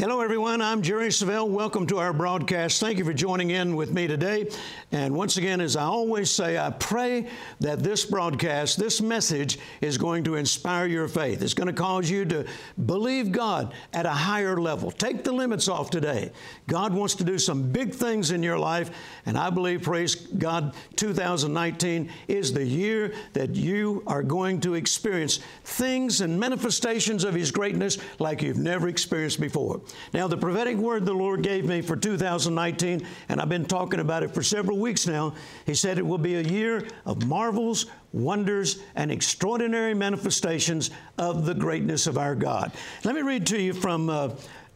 Hello, everyone. I'm Jerry Savelle. Welcome to our broadcast. Thank you for joining in with me today. And once again, as I always say, I pray that this broadcast, this message, is going to inspire your faith. It's going to cause you to believe God at a higher level. Take the limits off today. God wants to do some big things in your life, and I believe, praise God, 2019 is the year that you are going to experience things and manifestations of His greatness like you've never experienced before. Now, the prophetic word the Lord gave me for 2019, and I've been talking about it for several weeks now, He said it will be a year of marvels, wonders, and extraordinary manifestations of the greatness of our God. Let me read to you from. Uh,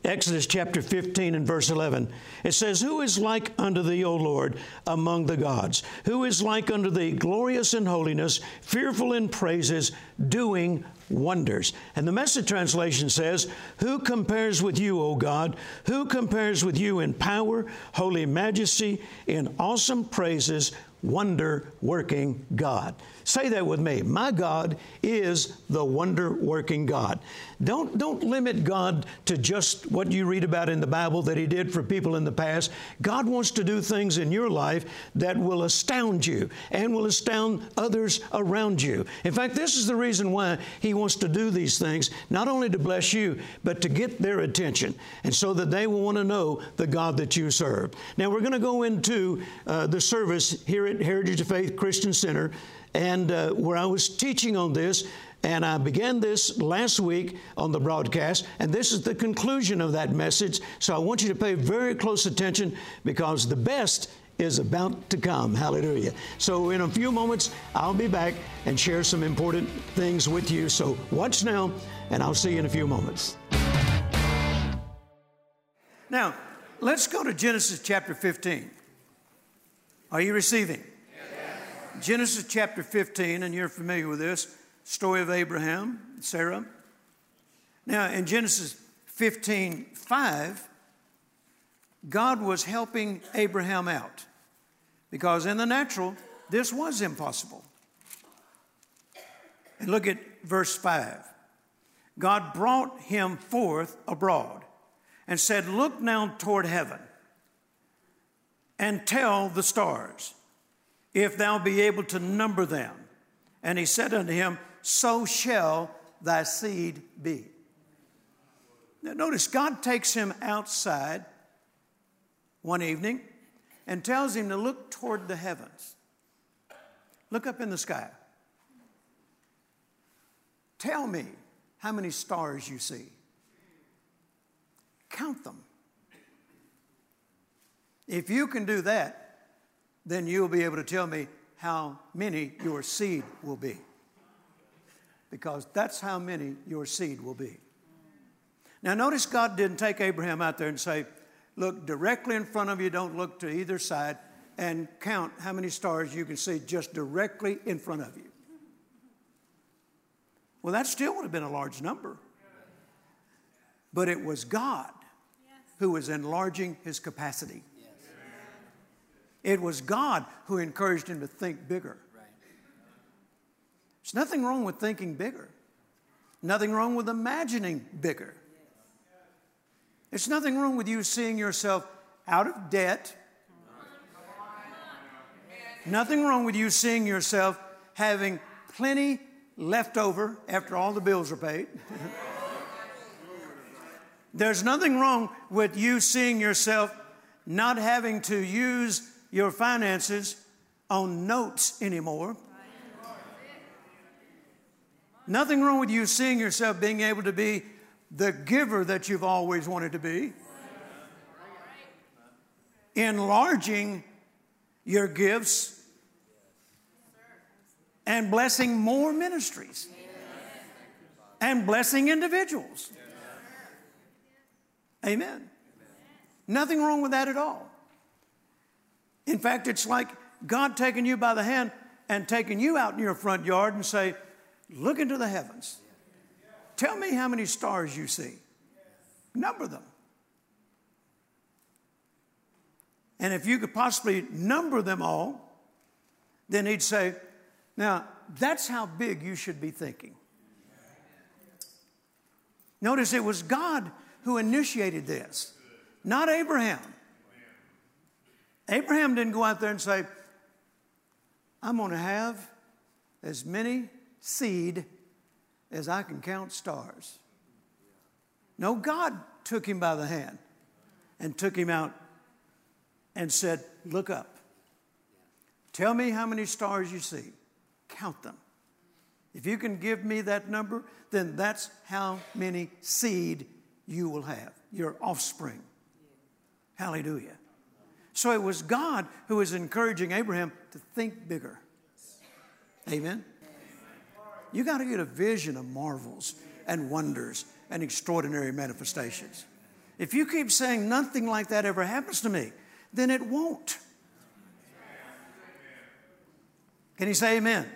Exodus chapter 15 and verse 11. It says, Who is like unto thee, O Lord, among the gods? Who is like unto thee, glorious in holiness, fearful in praises, doing wonders? And the message translation says, Who compares with you, O God? Who compares with you in power, holy majesty, in awesome praises, wonder working God? Say that with me. My God is the wonder working God. Don't, don't limit God to just what you read about in the Bible that He did for people in the past. God wants to do things in your life that will astound you and will astound others around you. In fact, this is the reason why He wants to do these things, not only to bless you, but to get their attention and so that they will want to know the God that you serve. Now, we're going to go into uh, the service here at Heritage of Faith Christian Center and uh, where I was teaching on this. And I began this last week on the broadcast, and this is the conclusion of that message. So I want you to pay very close attention because the best is about to come. Hallelujah. So, in a few moments, I'll be back and share some important things with you. So, watch now, and I'll see you in a few moments. Now, let's go to Genesis chapter 15. Are you receiving? Genesis chapter 15, and you're familiar with this story of Abraham, Sarah. Now, in Genesis 15 5, God was helping Abraham out because in the natural, this was impossible. And look at verse 5. God brought him forth abroad and said, Look now toward heaven and tell the stars if thou be able to number them. And he said unto him, So shall thy seed be. Now, notice God takes him outside one evening and tells him to look toward the heavens. Look up in the sky. Tell me how many stars you see. Count them. If you can do that, then you'll be able to tell me how many your seed will be. Because that's how many your seed will be. Now, notice God didn't take Abraham out there and say, Look directly in front of you, don't look to either side, and count how many stars you can see just directly in front of you. Well, that still would have been a large number. But it was God who was enlarging his capacity. It was God who encouraged him to think bigger. There's nothing wrong with thinking bigger, nothing wrong with imagining bigger. There's nothing wrong with you seeing yourself out of debt. Nothing wrong with you seeing yourself having plenty left over after all the bills are paid. There's nothing wrong with you seeing yourself not having to use your finances on notes anymore. Nothing wrong with you seeing yourself being able to be the giver that you've always wanted to be. Enlarging your gifts and blessing more ministries and blessing individuals. Amen. Nothing wrong with that at all. In fact, it's like God taking you by the hand and taking you out in your front yard and say, Look into the heavens. Tell me how many stars you see. Number them. And if you could possibly number them all, then he'd say, Now, that's how big you should be thinking. Notice it was God who initiated this, not Abraham. Abraham didn't go out there and say, I'm going to have as many seed as I can count stars. No, God took him by the hand and took him out and said, Look up. Tell me how many stars you see. Count them. If you can give me that number, then that's how many seed you will have, your offspring. Hallelujah. So it was God who was encouraging Abraham to think bigger. Amen. You got to get a vision of marvels and wonders and extraordinary manifestations. If you keep saying nothing like that ever happens to me, then it won't. Can you say amen? amen?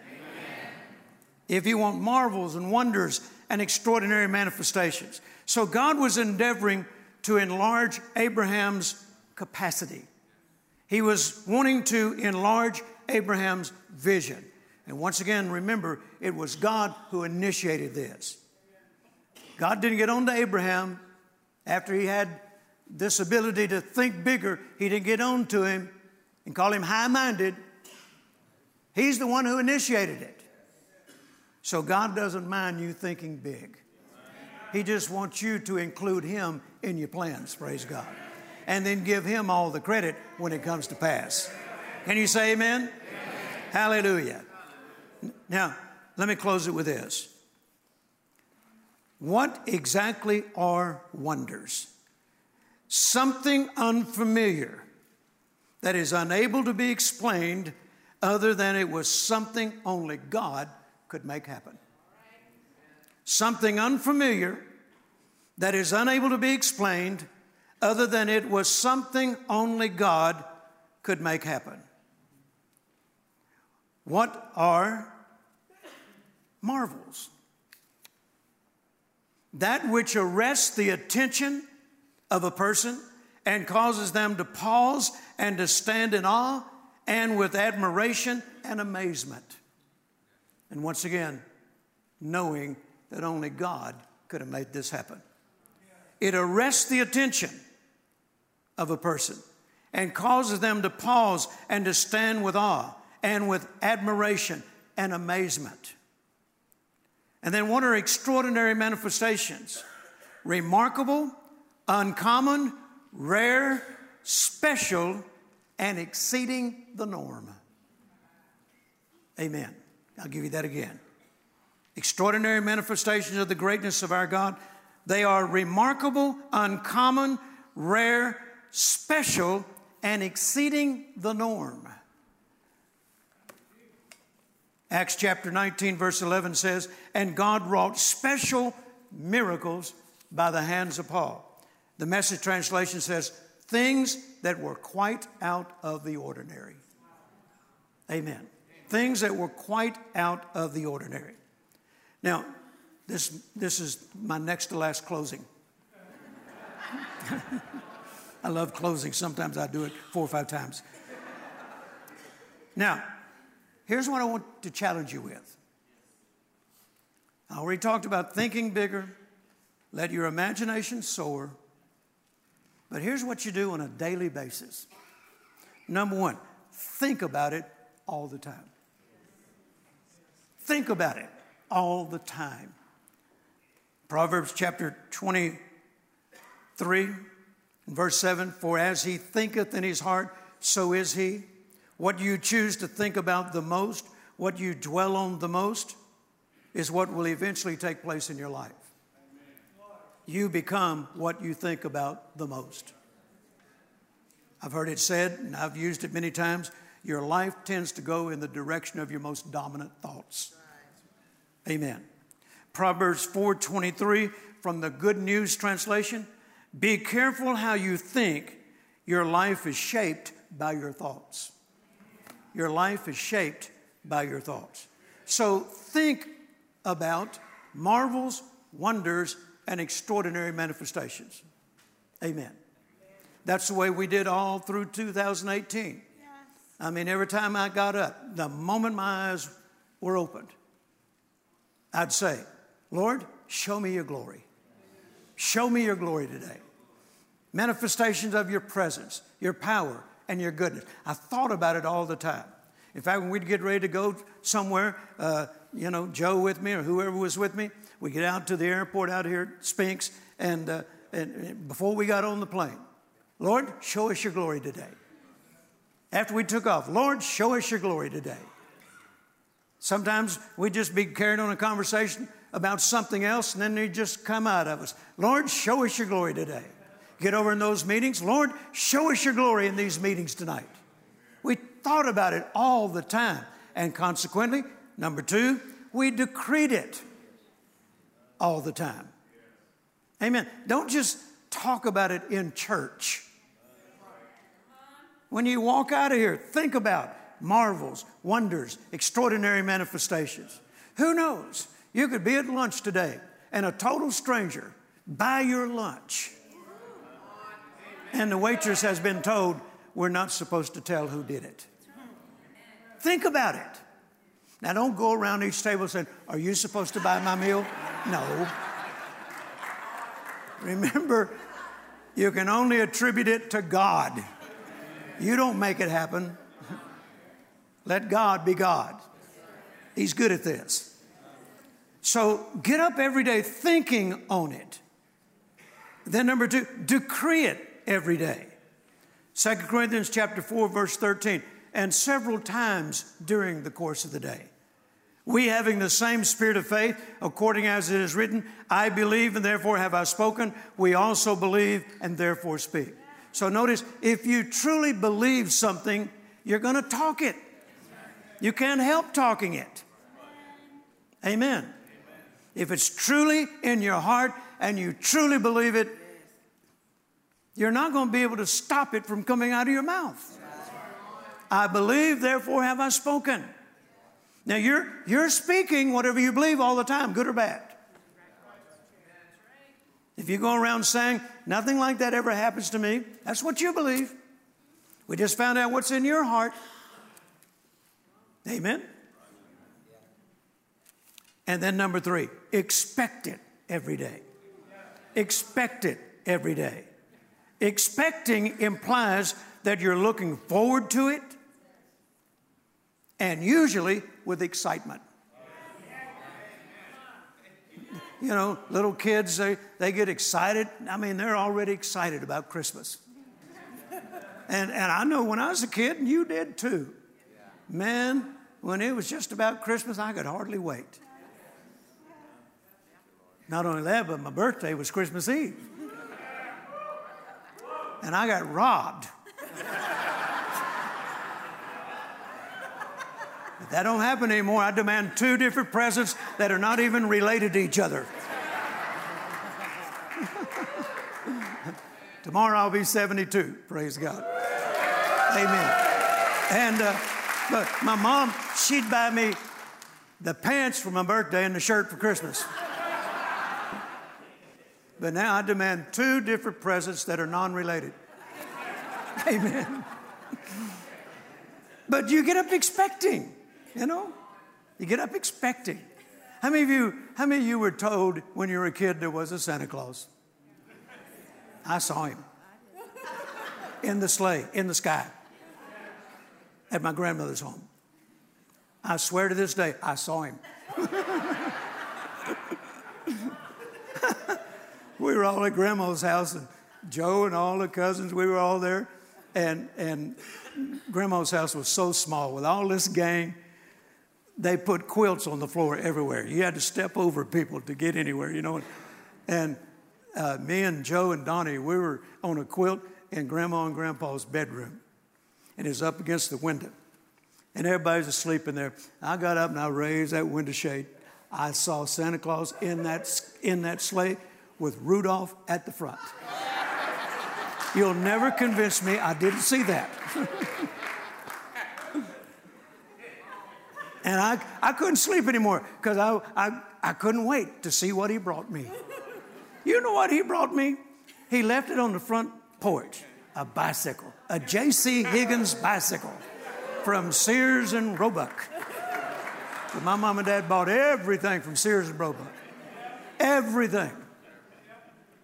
If you want marvels and wonders and extraordinary manifestations. So God was endeavoring to enlarge Abraham's capacity. He was wanting to enlarge Abraham's vision. And once again, remember, it was God who initiated this. God didn't get on to Abraham after he had this ability to think bigger. He didn't get on to him and call him high minded. He's the one who initiated it. So God doesn't mind you thinking big. He just wants you to include Him in your plans, praise God. And then give Him all the credit when it comes to pass. Can you say amen? amen? Hallelujah. Now, let me close it with this. What exactly are wonders? Something unfamiliar that is unable to be explained other than it was something only God could make happen. Something unfamiliar that is unable to be explained other than it was something only God could make happen. What are marvels? That which arrests the attention of a person and causes them to pause and to stand in awe and with admiration and amazement. And once again, knowing that only God could have made this happen. It arrests the attention of a person and causes them to pause and to stand with awe and with admiration and amazement. And then, what are extraordinary manifestations? Remarkable, uncommon, rare, special, and exceeding the norm. Amen. I'll give you that again. Extraordinary manifestations of the greatness of our God. They are remarkable, uncommon, rare, special, and exceeding the norm. Acts chapter 19, verse 11 says, And God wrought special miracles by the hands of Paul. The message translation says, Things that were quite out of the ordinary. Amen. Things that were quite out of the ordinary. Now, this, this is my next to last closing. I love closing. Sometimes I do it four or five times. Now, here's what I want to challenge you with. I already talked about thinking bigger, let your imagination soar. But here's what you do on a daily basis. Number one, think about it all the time. Think about it all the time. Proverbs chapter 23, verse 7 For as he thinketh in his heart, so is he. What you choose to think about the most, what you dwell on the most, is what will eventually take place in your life. You become what you think about the most. I've heard it said, and I've used it many times your life tends to go in the direction of your most dominant thoughts. Amen. Proverbs 4:23 from the Good News translation, be careful how you think. Your life is shaped by your thoughts. Your life is shaped by your thoughts. So think about marvels, wonders, and extraordinary manifestations. Amen. That's the way we did all through 2018. Yes. I mean, every time I got up, the moment my eyes were opened, I'd say, Lord, show me your glory. Show me your glory today. Manifestations of your presence, your power, and your goodness. I thought about it all the time. In fact, when we'd get ready to go somewhere, uh, you know, Joe with me or whoever was with me, we get out to the airport out here at Spinks, and, uh, and, before we got on the plane, Lord, show us your glory today. After we took off, Lord, show us your glory today. Sometimes we'd just be carried on a conversation about something else, and then they just come out of us. Lord, show us your glory today. Get over in those meetings. Lord, show us your glory in these meetings tonight. We thought about it all the time. And consequently, number two, we decreed it all the time. Amen. Don't just talk about it in church. When you walk out of here, think about marvels, wonders, extraordinary manifestations. Who knows? You could be at lunch today and a total stranger buy your lunch. And the waitress has been told, we're not supposed to tell who did it. Think about it. Now, don't go around each table saying, Are you supposed to buy my meal? No. Remember, you can only attribute it to God. You don't make it happen. Let God be God. He's good at this. So get up every day thinking on it. Then number two, decree it every day. Second Corinthians chapter 4, verse 13, and several times during the course of the day. We having the same spirit of faith, according as it is written, I believe and therefore have I spoken. We also believe and therefore speak. So notice, if you truly believe something, you're going to talk it. You can't help talking it. Amen. If it's truly in your heart and you truly believe it, you're not going to be able to stop it from coming out of your mouth. I believe, therefore have I spoken. Now you're, you're speaking whatever you believe all the time, good or bad. If you go around saying, nothing like that ever happens to me, that's what you believe. We just found out what's in your heart. Amen. And then number three, expect it every day. Expect it every day. Expecting implies that you're looking forward to it and usually with excitement. You know, little kids, they, they get excited. I mean, they're already excited about Christmas. And, and I know when I was a kid, and you did too. Man, when it was just about Christmas, I could hardly wait. Not only that, but my birthday was Christmas Eve and I got robbed. If that don't happen anymore, I demand two different presents that are not even related to each other. Tomorrow I'll be 72. Praise God. Amen. And uh, but my mom, she'd buy me the pants for my birthday and the shirt for Christmas. But now I demand two different presents that are non related. Amen. But you get up expecting, you know? You get up expecting. How many of you, how many of you were told when you were a kid there was a Santa Claus? I saw him in the sleigh, in the sky, at my grandmother's home. I swear to this day, I saw him. we were all at grandma's house, and Joe and all the cousins, we were all there. And, and grandma's house was so small with all this gang. They put quilts on the floor everywhere. You had to step over people to get anywhere, you know. And uh, me and Joe and Donnie, we were on a quilt in grandma and grandpa's bedroom. And it was up against the window. And everybody's asleep in there. I got up and I raised that window shade. I saw Santa Claus in that, in that sleigh with Rudolph at the front. You'll never convince me I didn't see that. and I, I couldn't sleep anymore because I, I, I couldn't wait to see what he brought me. You know what he brought me? He left it on the front porch a bicycle, a J.C. Higgins bicycle from Sears and Roebuck. But my mom and dad bought everything from Sears and Roebuck. Everything.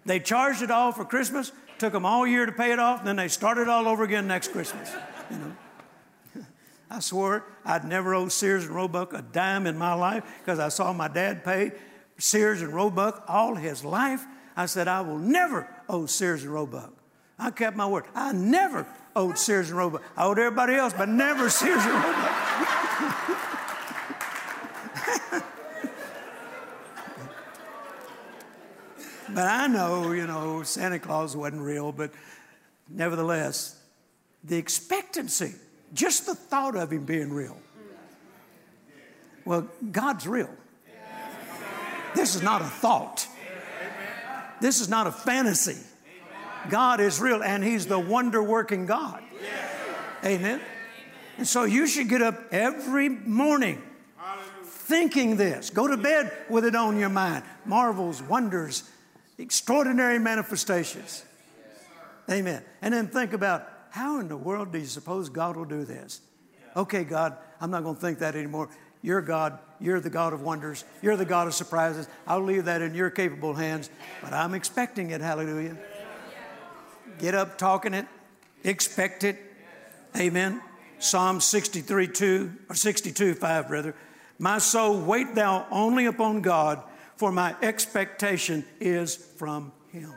They charged it all for Christmas, took them all year to pay it off, and then they started all over again next Christmas. You know. I swore I'd never owe Sears and Roebuck a dime in my life because I saw my dad pay Sears and Roebuck all his life. I said, I will never owe Sears and Roebuck. I kept my word. I never owed Sears and Roebuck. I owed everybody else, but never Sears and Roebuck. but I know, you know, Santa Claus wasn't real, but nevertheless, the expectancy, just the thought of him being real. Well, God's real. This is not a thought. This is not a fantasy. God is real and He's the wonder working God. Amen. And so you should get up every morning thinking this. Go to bed with it on your mind. Marvels, wonders, extraordinary manifestations. Amen. And then think about how in the world do you suppose God will do this? Okay, God, I'm not going to think that anymore. You're God. You're the God of wonders. You're the God of surprises. I'll leave that in your capable hands, but I'm expecting it. Hallelujah. Get up talking it, expect it. Amen. Psalm 63 2, or 62 5, rather. My soul, wait thou only upon God, for my expectation is from him.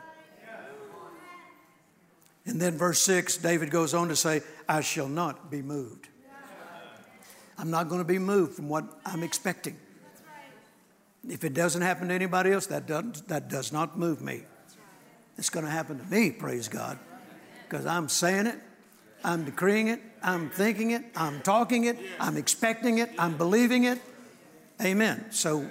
And then verse 6, David goes on to say, I shall not be moved. I'm not going to be moved from what I'm expecting. If it doesn't happen to anybody else, that, doesn't, that does not move me. It's going to happen to me, praise God, because I'm saying it, I'm decreeing it, I'm thinking it, I'm talking it, I'm expecting it, I'm believing it. Amen. So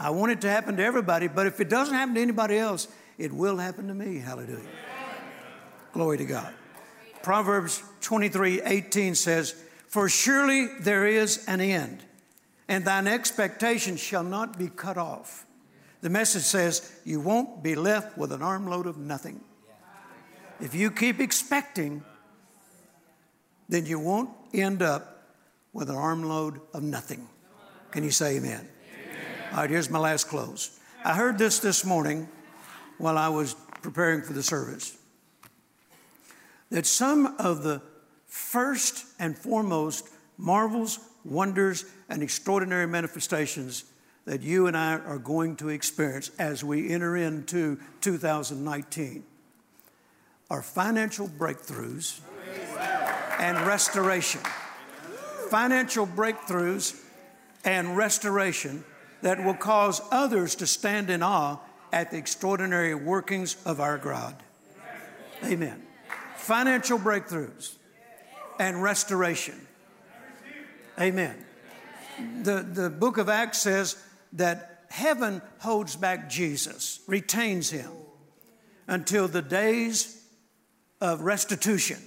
I want it to happen to everybody, but if it doesn't happen to anybody else, it will happen to me. Hallelujah. Glory to God. Proverbs 23 18 says, for surely there is an end, and thine expectation shall not be cut off. The message says, You won't be left with an armload of nothing. If you keep expecting, then you won't end up with an armload of nothing. Can you say amen? All right, here's my last close. I heard this this morning while I was preparing for the service that some of the first and foremost marvels, wonders, and extraordinary manifestations that you and I are going to experience as we enter into 2019 are financial breakthroughs and restoration. Financial breakthroughs and restoration that will cause others to stand in awe at the extraordinary workings of our God. Amen. Financial breakthroughs and restoration. Amen. The, the book of Acts says that heaven holds back Jesus, retains him until the days of restitution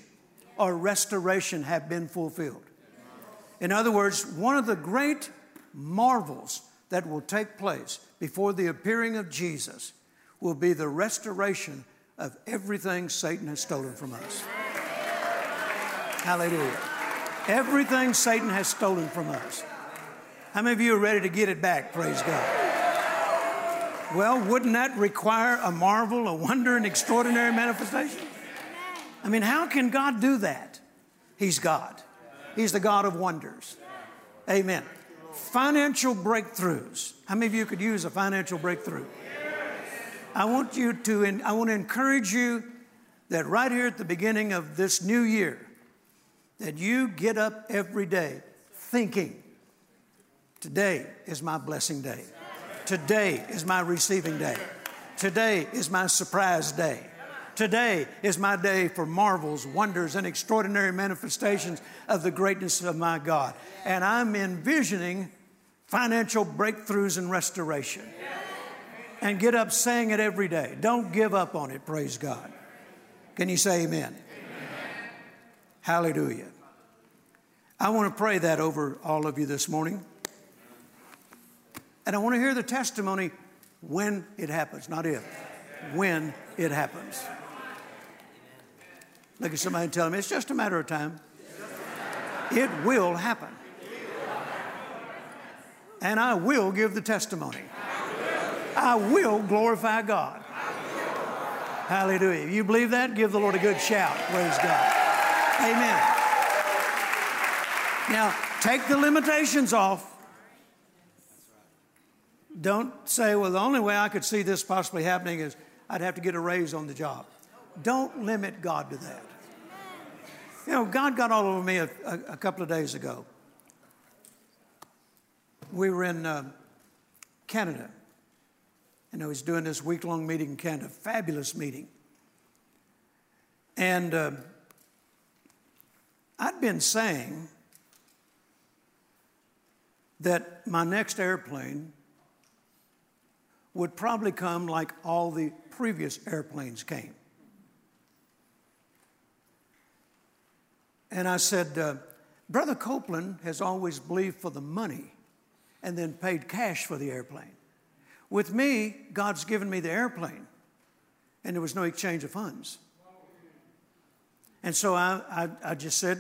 or restoration have been fulfilled. In other words, one of the great marvels that will take place before the appearing of Jesus will be the restoration of everything Satan has stolen from us. Hallelujah. Everything Satan has stolen from us. How many of you are ready to get it back? Praise God. Well, wouldn't that require a marvel, a wonder, an extraordinary manifestation? I mean, how can God do that? He's God. He's the God of wonders. Amen. Financial breakthroughs. How many of you could use a financial breakthrough? I want you to, I want to encourage you that right here at the beginning of this new year, that you get up every day thinking, today is my blessing day. Today is my receiving day. Today is my surprise day. Today is my day for marvels, wonders, and extraordinary manifestations of the greatness of my God. And I'm envisioning financial breakthroughs and restoration. And get up saying it every day. Don't give up on it, praise God. Can you say amen? Hallelujah. I want to pray that over all of you this morning. And I want to hear the testimony when it happens, not if, when it happens. Look at somebody and tell them it's just a matter of time. It will happen. And I will give the testimony. I will glorify God. Hallelujah. You believe that? Give the Lord a good shout. Praise God. Amen. Now, take the limitations off. Don't say, well, the only way I could see this possibly happening is I'd have to get a raise on the job. Don't limit God to that. You know, God got all over me a, a, a couple of days ago. We were in uh, Canada, and I was doing this week long meeting in Canada, fabulous meeting. And uh, I'd been saying that my next airplane would probably come like all the previous airplanes came. And I said, uh, Brother Copeland has always believed for the money and then paid cash for the airplane. With me, God's given me the airplane, and there was no exchange of funds. And so I, I, I just said,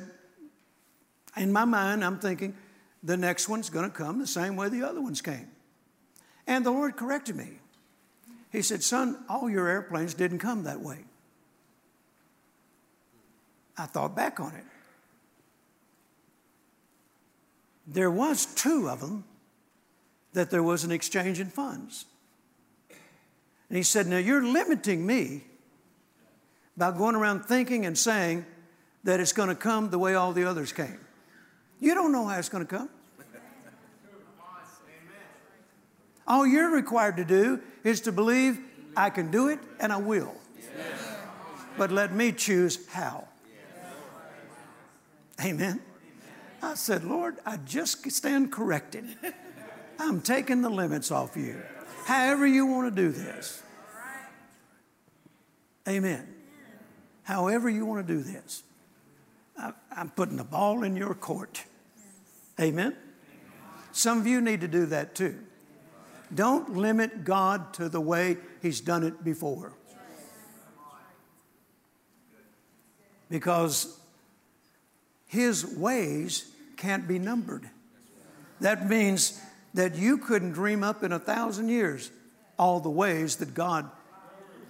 in my mind, I'm thinking, the next one's going to come the same way the other ones came. And the Lord corrected me. He said, Son, all your airplanes didn't come that way. I thought back on it. There was two of them that there was an exchange in funds. And he said, Now you're limiting me by going around thinking and saying that it's going to come the way all the others came. You don't know how it's going to come. All you're required to do is to believe I can do it and I will. But let me choose how. Amen. I said, Lord, I just stand corrected. I'm taking the limits off you. However, you want to do this. Amen. However, you want to do this. I, am putting the ball in your court. Amen. Some of you need to do that too. Don't limit God to the way He's done it before. Because His ways can't be numbered. That means that you couldn't dream up in a thousand years all the ways that God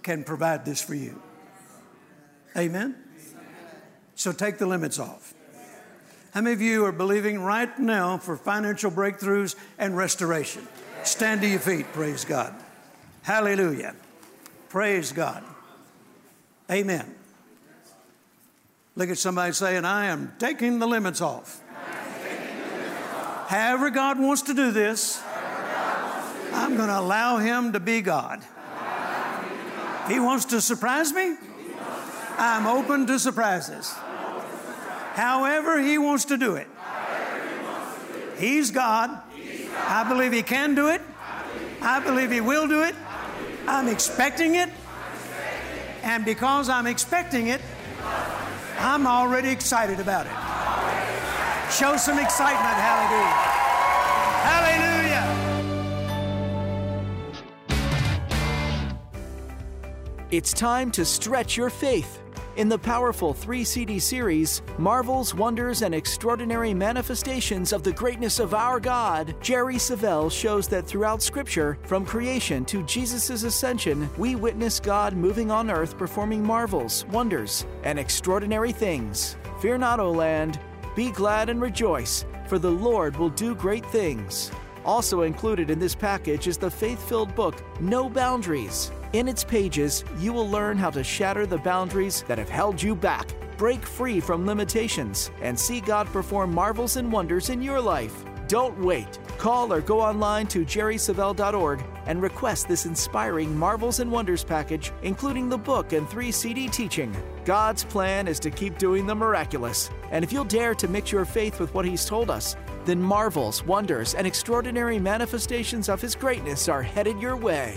can provide this for you. Amen? So take the limits off. How many of you are believing right now for financial breakthroughs and restoration? Stand to your feet, praise God. Hallelujah. Praise God. Amen. Look at somebody saying, I am taking the limits off. However, God wants to do this, I'm going to allow Him to be God. If He wants to surprise me. I'm open to surprises. However, He wants to do it. He's God. I believe He can do it. I believe He will do it. I'm expecting it. And because I'm expecting it, I'm already excited about it. Show some excitement. Hallelujah. Hallelujah. It's time to stretch your faith. In the powerful three CD series, Marvels, Wonders, and Extraordinary Manifestations of the Greatness of Our God, Jerry Savelle shows that throughout Scripture, from creation to Jesus' ascension, we witness God moving on earth performing marvels, wonders, and extraordinary things. Fear not, O land. Be glad and rejoice, for the Lord will do great things. Also included in this package is the faith filled book, No Boundaries. In its pages, you will learn how to shatter the boundaries that have held you back, break free from limitations, and see God perform marvels and wonders in your life. Don't wait. Call or go online to jerrysavelle.org and request this inspiring Marvels and Wonders package, including the book and three CD teaching. God's plan is to keep doing the miraculous. And if you'll dare to mix your faith with what He's told us, then marvels, wonders, and extraordinary manifestations of His greatness are headed your way.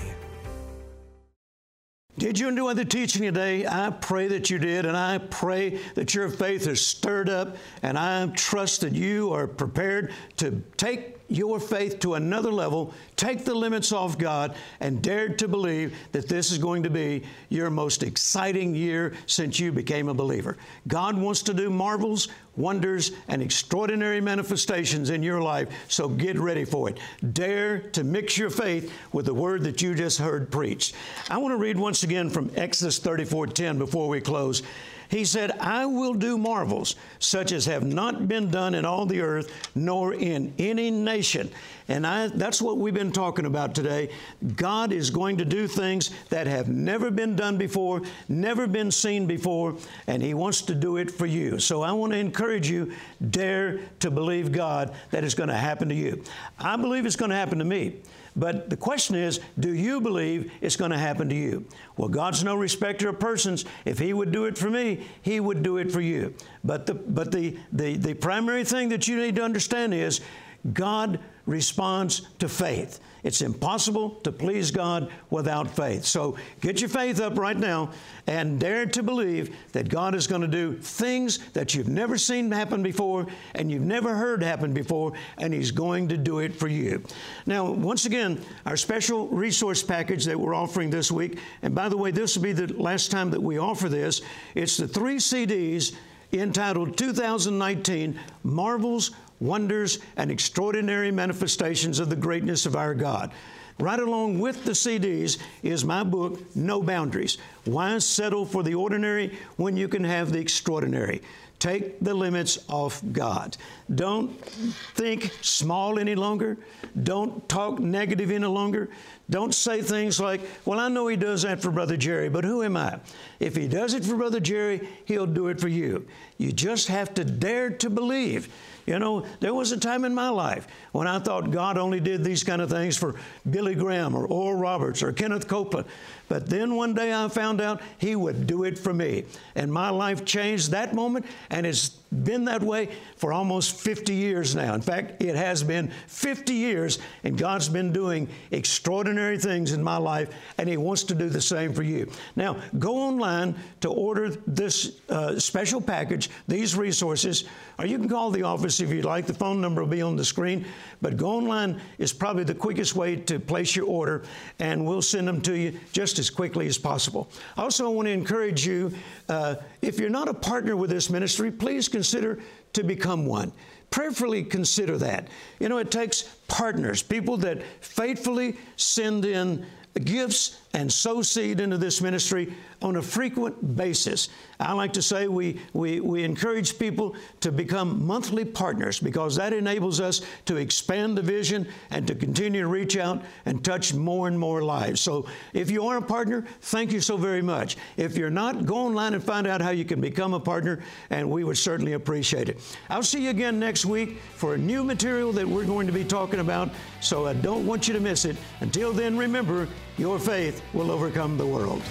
Did you enjoy the teaching today? I pray that you did, and I pray that your faith is stirred up, and I trust that you are prepared to take your faith to another level, take the limits off God, and dare to believe that this is going to be your most exciting year since you became a believer. God wants to do marvels, wonders, and extraordinary manifestations in your life, so get ready for it. Dare to mix your faith with the word that you just heard preached. I want to read once again from Exodus 34 10 before we close. He said, I will do marvels such as have not been done in all the earth, nor in any nation. And I, that's what we've been talking about today. God is going to do things that have never been done before, never been seen before, and He wants to do it for you. So I want to encourage you dare to believe God that it's going to happen to you. I believe it's going to happen to me. But the question is, do you believe it's going to happen to you? Well, God's no respecter of persons. If He would do it for me, He would do it for you. But the, but the, the, the primary thing that you need to understand is God responds to faith. It's impossible to please God without faith. So get your faith up right now and dare to believe that God is going to do things that you've never seen happen before and you've never heard happen before, and He's going to do it for you. Now, once again, our special resource package that we're offering this week, and by the way, this will be the last time that we offer this, it's the three CDs entitled 2019 Marvels wonders, and extraordinary manifestations of the greatness of our God. Right along with the CDs is my book, No Boundaries Why Settle for the Ordinary When You Can Have the Extraordinary. Take the limits off God. Don't think small any longer. Don't talk negative any longer. Don't say things like, Well, I know he does that for Brother Jerry, but who am I? If he does it for Brother Jerry, he'll do it for you. You just have to dare to believe you know, there was a time in my life when I thought God only did these kind of things for Billy Graham or Oral Roberts or Kenneth Copeland. But then one day I found out He would do it for me. And my life changed that moment, and it's been that way for almost 50 years now. In fact, it has been 50 years, and God's been doing extraordinary things in my life, and He wants to do the same for you. Now, go online to order this uh, special package, these resources, or you can call the office if you'd like. The phone number will be on the screen. But go online is probably the quickest way to place your order, and we'll send them to you just as quickly as possible. Also, I want to encourage you uh, if you're not a partner with this ministry, please consider to become one prayerfully consider that. You know, it takes partners, people that faithfully send in gifts and sow seed into this ministry on a frequent basis. I like to say we, we, we encourage people to become monthly partners because that enables us to expand the vision and to continue to reach out and touch more and more lives. So if you are a partner, thank you so very much. If you're not, go online and find out how you can become a partner, and we would certainly appreciate it. I'll see you again next week for a new material that we're going to be talking about, so I don't want you to miss it. Until then, remember, your faith will overcome the world.